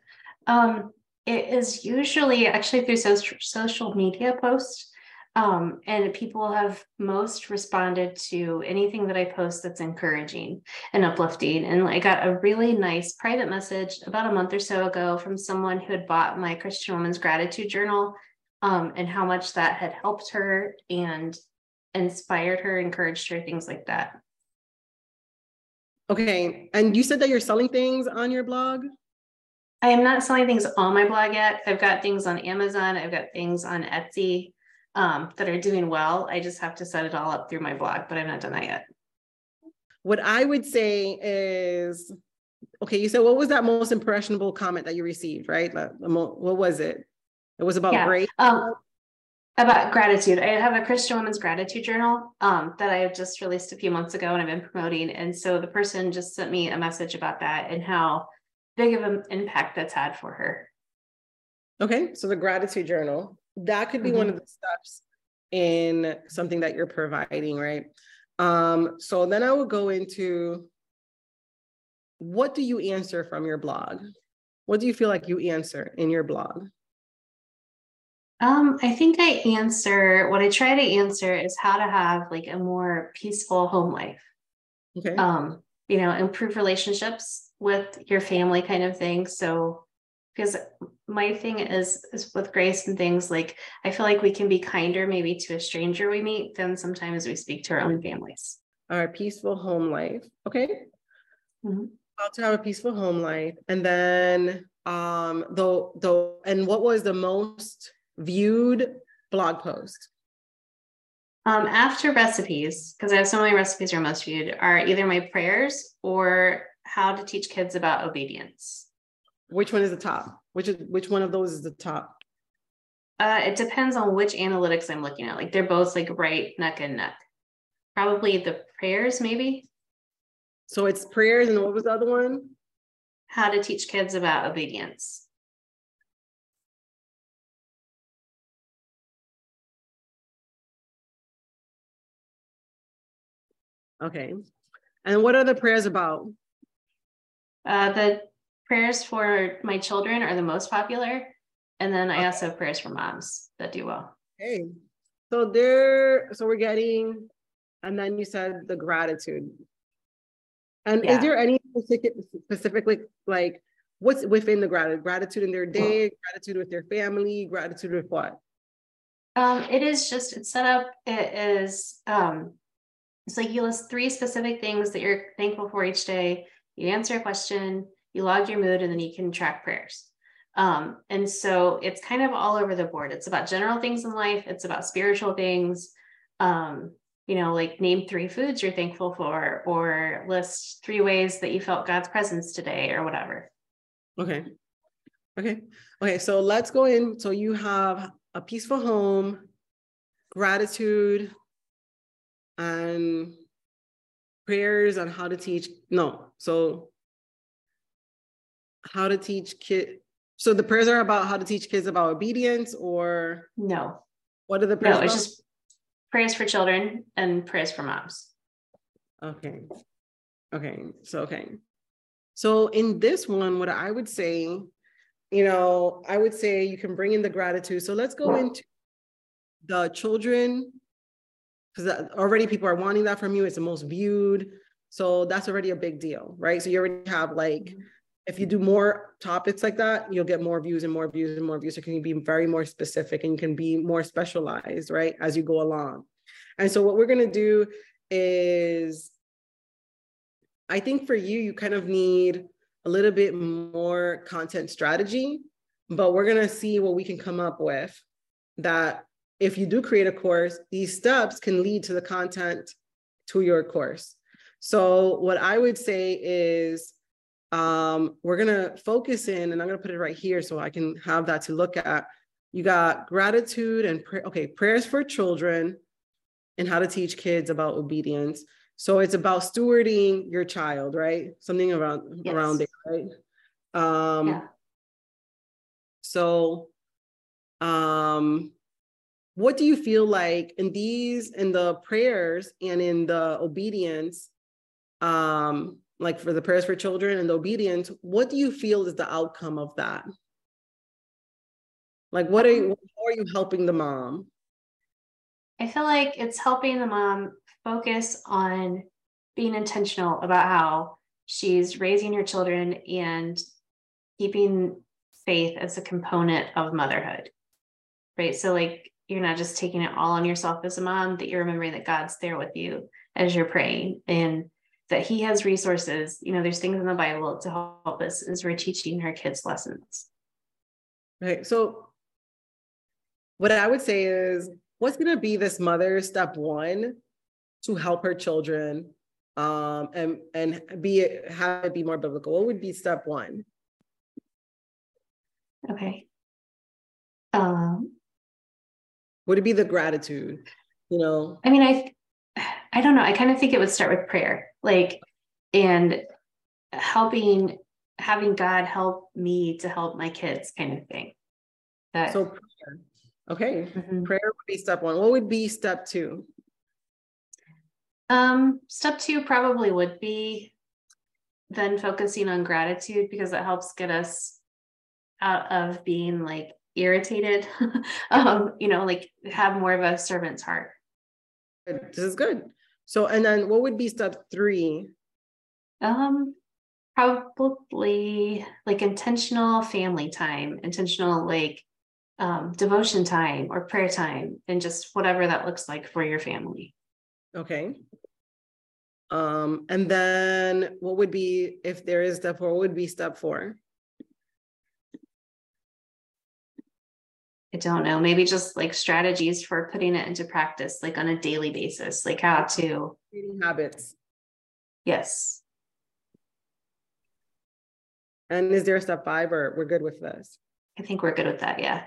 Um, it is usually actually through social social media posts. Um, and people have most responded to anything that I post that's encouraging and uplifting. And I got a really nice private message about a month or so ago from someone who had bought my Christian Woman's Gratitude Journal um, and how much that had helped her and inspired her, encouraged her, things like that. Okay. And you said that you're selling things on your blog? I am not selling things on my blog yet. I've got things on Amazon, I've got things on Etsy um, that are doing well. I just have to set it all up through my blog, but I've not done that yet. What I would say is okay, you said what was that most impressionable comment that you received, right? What was it? It was about yeah. grace. Um, about gratitude. I have a Christian Women's Gratitude Journal um, that I just released a few months ago and I've been promoting. And so the person just sent me a message about that and how big of an impact that's had for her. Okay, so the gratitude journal that could be mm-hmm. one of the steps in something that you're providing, right? Um, so then I would go into what do you answer from your blog? What do you feel like you answer in your blog? Um, I think I answer what I try to answer is how to have like a more peaceful home life. Okay. Um, you know, improve relationships with your family kind of thing. So because my thing is is with grace and things like I feel like we can be kinder maybe to a stranger we meet than sometimes we speak to our own families. Our peaceful home life. Okay. Mm-hmm. How to have a peaceful home life. And then um though though and what was the most viewed blog post? Um, after recipes, because I have so many recipes are most viewed, are either my prayers or how to teach kids about obedience. Which one is the top? Which is which one of those is the top? Uh, it depends on which analytics I'm looking at. Like they're both like right neck and neck. Probably the prayers, maybe. So it's prayers, and what was the other one? How to teach kids about obedience. Okay. And what are the prayers about? Uh, the prayers for my children are the most popular. And then I also have prayers for moms that do well. Okay. So there, so we're getting, and then you said the gratitude. And yeah. is there any specific, specifically like what's within the gratitude? Gratitude in their day, gratitude with their family, gratitude with what? Um, it is just it's set up. It is um, it's like you list three specific things that you're thankful for each day. You answer a question, you log your mood, and then you can track prayers. Um, and so it's kind of all over the board. It's about general things in life, it's about spiritual things. Um, you know, like name three foods you're thankful for, or list three ways that you felt God's presence today, or whatever. Okay. Okay. Okay. So let's go in. So you have a peaceful home, gratitude, and prayers on how to teach. No. So how to teach kid. So the prayers are about how to teach kids about obedience or no. What are the prayers? No, it's just prayers for children and prayers for moms. Okay. Okay. So okay. So in this one, what I would say, you know, I would say you can bring in the gratitude. So let's go into the children because already people are wanting that from you. It's the most viewed. So that's already a big deal, right? So you already have like, mm-hmm. If you do more topics like that, you'll get more views and more views and more views. So can you be very more specific and you can be more specialized, right? As you go along. And so what we're going to do is, I think for you, you kind of need a little bit more content strategy, but we're going to see what we can come up with that if you do create a course, these steps can lead to the content to your course. So what I would say is um, we're gonna focus in, and I'm gonna put it right here so I can have that to look at. You got gratitude and pray, okay, prayers for children and how to teach kids about obedience. So it's about stewarding your child, right? Something around yes. around it, right? Um, yeah. So um what do you feel like in these in the prayers and in the obedience um like for the prayers for children and the obedience what do you feel is the outcome of that? Like what are you um, how are you helping the mom? I feel like it's helping the mom focus on being intentional about how she's raising her children and keeping faith as a component of motherhood right? So like you're not just taking it all on yourself as a mom, that you're remembering that God's there with you as you're praying. And that He has resources. You know, there's things in the Bible to help us as we're teaching our kids lessons. Right. So, what I would say is, what's going to be this mother step one to help her children um, and and be have it be more biblical? What would be step one? Okay. Um, would it be the gratitude? You know? I mean, I I don't know. I kind of think it would start with prayer. Like and helping having God help me to help my kids kind of thing. That so prayer. Okay. Mm-hmm. Prayer would be step one. What would be step two? Um, step two probably would be then focusing on gratitude because it helps get us out of being like irritated um you know like have more of a servant's heart this is good so and then what would be step three? Um probably like intentional family time intentional like um devotion time or prayer time and just whatever that looks like for your family. Okay. Um and then what would be if there is step four what would be step four I don't know, maybe just like strategies for putting it into practice, like on a daily basis, like how to creating habits. Yes. And is there a step five or we're good with this? I think we're good with that. Yeah.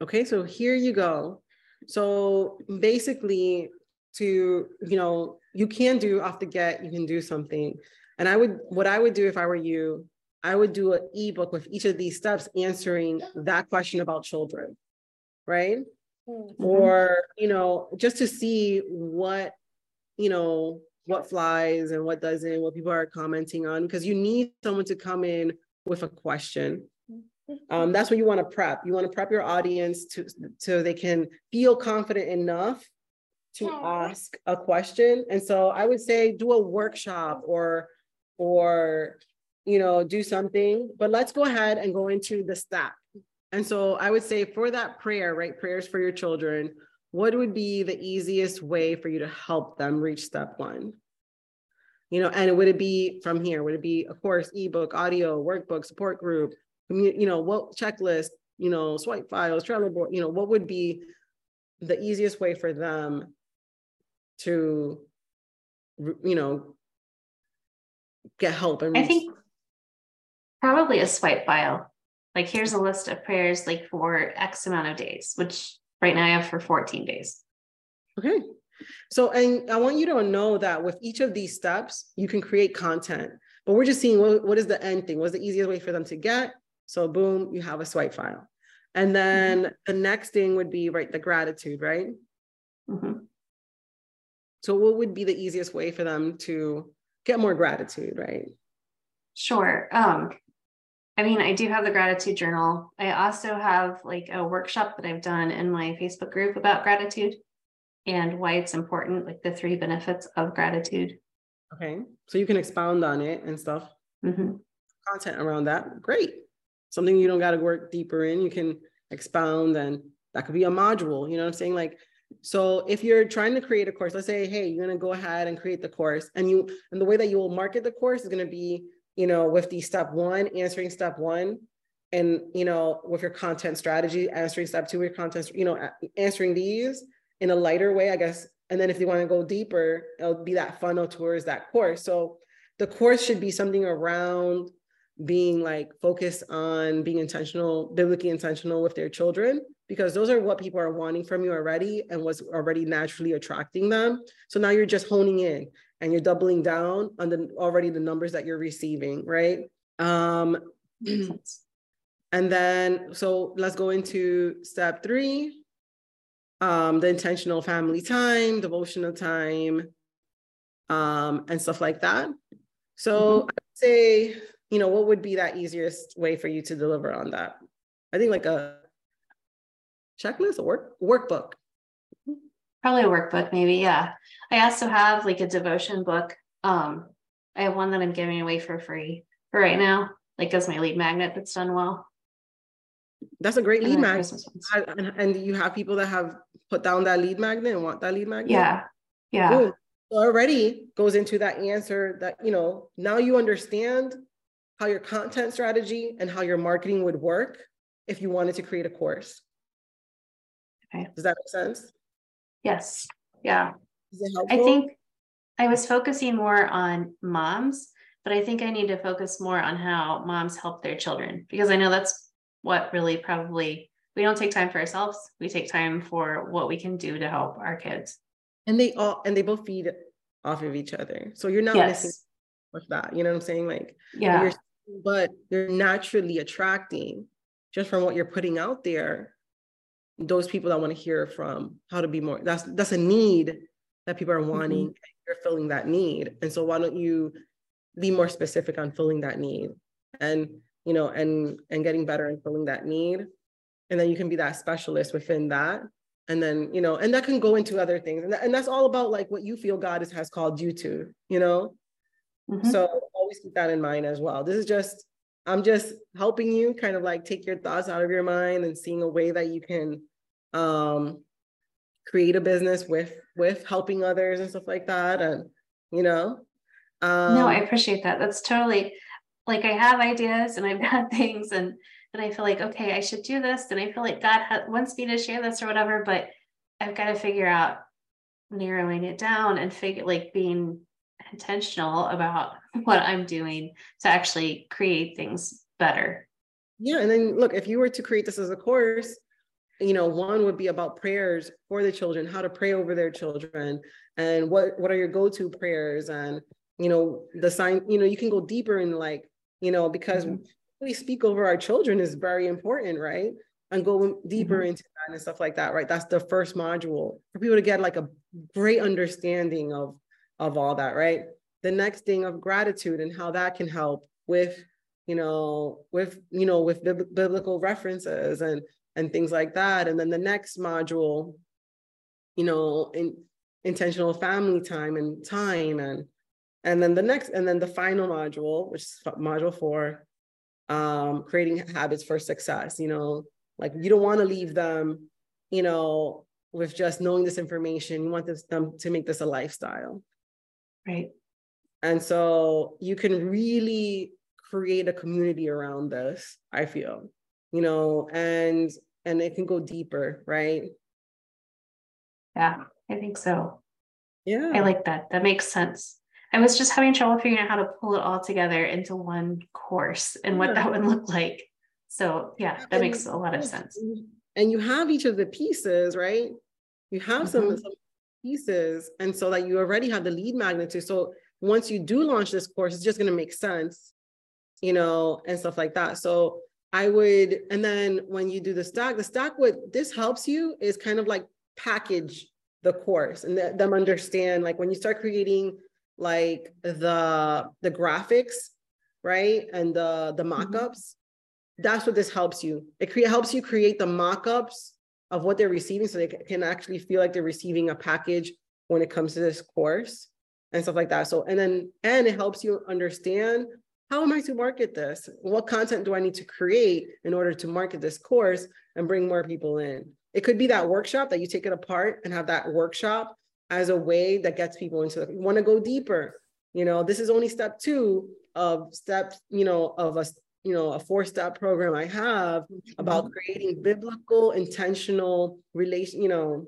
Okay. So here you go. So basically, to, you know, you can do off the get, you can do something. And I would, what I would do if I were you I would do an ebook with each of these steps answering that question about children, right? Mm-hmm. Or, you know, just to see what, you know, what flies and what doesn't, what people are commenting on, because you need someone to come in with a question. Um, that's what you want to prep. You want to prep your audience to so they can feel confident enough to ask a question. And so I would say do a workshop or or you know, do something. But let's go ahead and go into the step. And so I would say for that prayer, right? Prayers for your children, what would be the easiest way for you to help them reach step one? You know, and would it be from here? Would it be a course, ebook, audio, workbook, support group, you know, what checklist, you know, swipe files, Trello board, you know, what would be the easiest way for them to, you know, get help? And I think Probably a swipe file. Like here's a list of prayers like for X amount of days, which right now I have for 14 days. Okay. So, and I want you to know that with each of these steps, you can create content, but we're just seeing what, what is the end thing? What's the easiest way for them to get? So, boom, you have a swipe file. And then mm-hmm. the next thing would be, right, the gratitude, right? Mm-hmm. So, what would be the easiest way for them to get more gratitude, right? Sure. Um, I mean, I do have the gratitude journal. I also have like a workshop that I've done in my Facebook group about gratitude. and why it's important, like the three benefits of gratitude. Okay. So you can expound on it and stuff. Mm-hmm. Content around that. Great. Something you don't got to work deeper in. You can expound and that could be a module. You know what I'm saying? Like, so if you're trying to create a course, let's say, hey, you're going to go ahead and create the course and you, and the way that you will market the course is going to be, you know, with the step one, answering step one, and you know with your content strategy answering step two your content you know answering these in a lighter way i guess. And then if you want to go deeper it'll be that funnel towards that course. So the course should be something around being like focused on being intentional biblically intentional with their children because those are what people are wanting from you already and what's already naturally attracting them. So now you're just honing in and you're doubling down on the already the numbers that you're receiving right um And then, so let's go into step three, um, the intentional family time, devotional time, um, and stuff like that. So mm-hmm. I'd say, you know, what would be that easiest way for you to deliver on that? I think like a checklist, or work workbook. Probably a workbook, maybe. Yeah. I also have like a devotion book. Um, I have one that I'm giving away for free for right now, like as my lead magnet that's done well. That's a great lead magnet. And, and, you have people that have put down that lead magnet and want that lead magnet. Yeah. Yeah. Ooh, already goes into that answer that, you know, now you understand how your content strategy and how your marketing would work if you wanted to create a course. Okay. Does that make sense? Yes. Yeah. I think I was focusing more on moms, but I think I need to focus more on how moms help their children because I know that's what really probably we don't take time for ourselves. We take time for what we can do to help our kids. And they all and they both feed off of each other. So you're not yes. missing with that. You know what i'm saying? Like yeah. you're, but you're naturally attracting just from what you're putting out there those people that want to hear from how to be more that's that's a need that people are mm-hmm. wanting mm-hmm. you're filling that need and so why don't you be more specific on filling that need and you know, and and getting better and filling that need. And then you can be that specialist within that. And then, you know, and that can go into other things. And, that, and that's all about like what you feel God is, has called you to, you know? Mm-hmm. So always keep that in mind as well. This is just, I'm just helping you kind of like take your thoughts out of your mind and seeing a way that you can um create a business with with helping others and stuff like that. And you know. Um, no, I appreciate that. That's totally like I have ideas and I've got things and and I feel like okay I should do this and I feel like God ha- wants me to share this or whatever but I've got to figure out narrowing it down and figure like being intentional about what I'm doing to actually create things better. Yeah, and then look, if you were to create this as a course, you know, one would be about prayers for the children, how to pray over their children, and what what are your go-to prayers, and you know, the sign. You know, you can go deeper in like you know, because mm-hmm. we speak over our children is very important, right? And go deeper mm-hmm. into that and stuff like that, right? That's the first module for people to get like a great understanding of of all that, right? The next thing of gratitude and how that can help with, you know, with you know, with bib- biblical references and and things like that. And then the next module, you know, in intentional family time and time and and then the next, and then the final module, which is module four, um, creating habits for success. You know, like you don't want to leave them, you know, with just knowing this information. You want this, them to make this a lifestyle. Right. And so you can really create a community around this, I feel, you know, and and it can go deeper, right? Yeah, I think so. Yeah. I like that. That makes sense. I was just having trouble figuring out how to pull it all together into one course and what that would look like. So yeah, that and, makes a lot of sense. And you have each of the pieces, right? You have mm-hmm. some, some pieces, and so that you already have the lead magnitude. So once you do launch this course, it's just going to make sense, you know, and stuff like that. So I would, and then when you do the stack, the stack, what this helps you is kind of like package the course and them understand, like when you start creating like the the graphics, right? And the the mm-hmm. mock-ups. Mm-hmm. That's what this helps you. It cre- helps you create the mock-ups of what they're receiving so they can actually feel like they're receiving a package when it comes to this course and stuff like that. So, and then, and it helps you understand how am I to market this? What content do I need to create in order to market this course and bring more people in? It could be that workshop that you take it apart and have that workshop as a way that gets people into the, you want to go deeper. You know, this is only step two of step, you know, of a, you know, a four step program I have about mm-hmm. creating biblical, intentional relation, you know,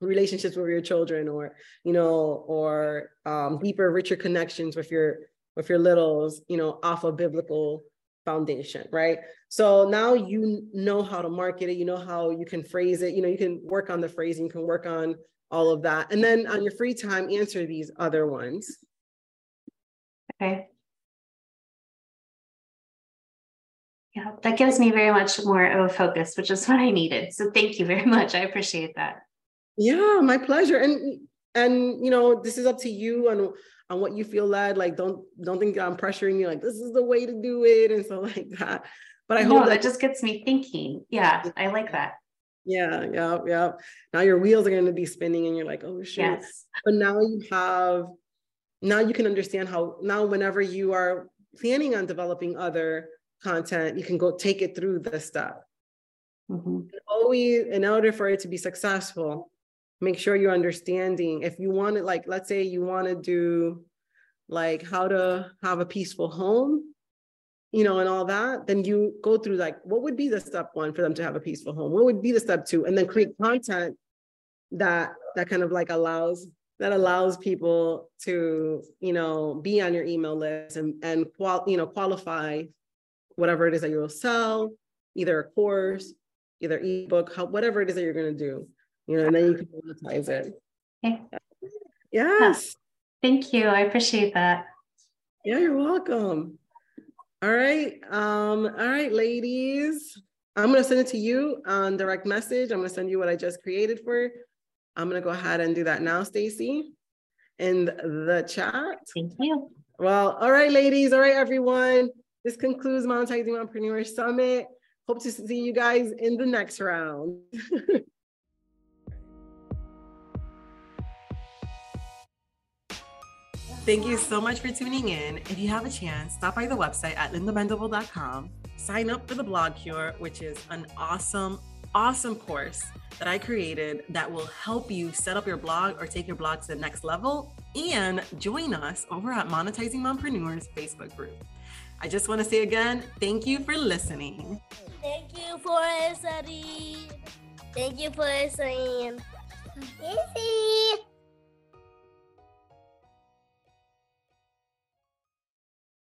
relationships with your children or, you know, or um, deeper, richer connections with your, with your littles, you know, off a biblical foundation, right? So now you know how to market it, you know how you can phrase it, you know, you can work on the phrasing, you can work on all of that. And then on your free time, answer these other ones. Okay. Yeah, that gives me very much more of a focus, which is what I needed. So thank you very much. I appreciate that. Yeah, my pleasure. And and you know, this is up to you on on what you feel led. Like don't don't think I'm pressuring you like this is the way to do it and so like that. But I no, hope that just gets me thinking. Yeah, I like that. Yeah, yeah, yeah. Now your wheels are going to be spinning and you're like, oh shit. Yes. But now you have, now you can understand how, now whenever you are planning on developing other content, you can go take it through the step. Mm-hmm. Always, in order for it to be successful, make sure you're understanding. If you want to, like, let's say you want to do like how to have a peaceful home, you know, and all that, then you go through like, what would be the step one for them to have a peaceful home? What would be the step two? And then create content that that kind of like allows that allows people to, you know, be on your email list and and qual, you know, qualify whatever it is that you'll sell, either a course, either ebook, how, whatever it is that you're going to do, you know, and then you can monetize it. Okay. Yes. Thank you. I appreciate that. Yeah, you're welcome. All right. Um, all right, ladies. I'm gonna send it to you on direct message. I'm gonna send you what I just created for. I'm gonna go ahead and do that now, Stacey, in the chat. Thank you. Well, all right, ladies. All right, everyone. This concludes Monetizing Mompreneur Summit. Hope to see you guys in the next round. Thank you so much for tuning in. If you have a chance, stop by the website at lindamendible.com. Sign up for the Blog Cure, which is an awesome, awesome course that I created that will help you set up your blog or take your blog to the next level. And join us over at Monetizing Mompreneurs Facebook group. I just want to say again, thank you for listening. Thank you for listening. Thank you for listening. Easy.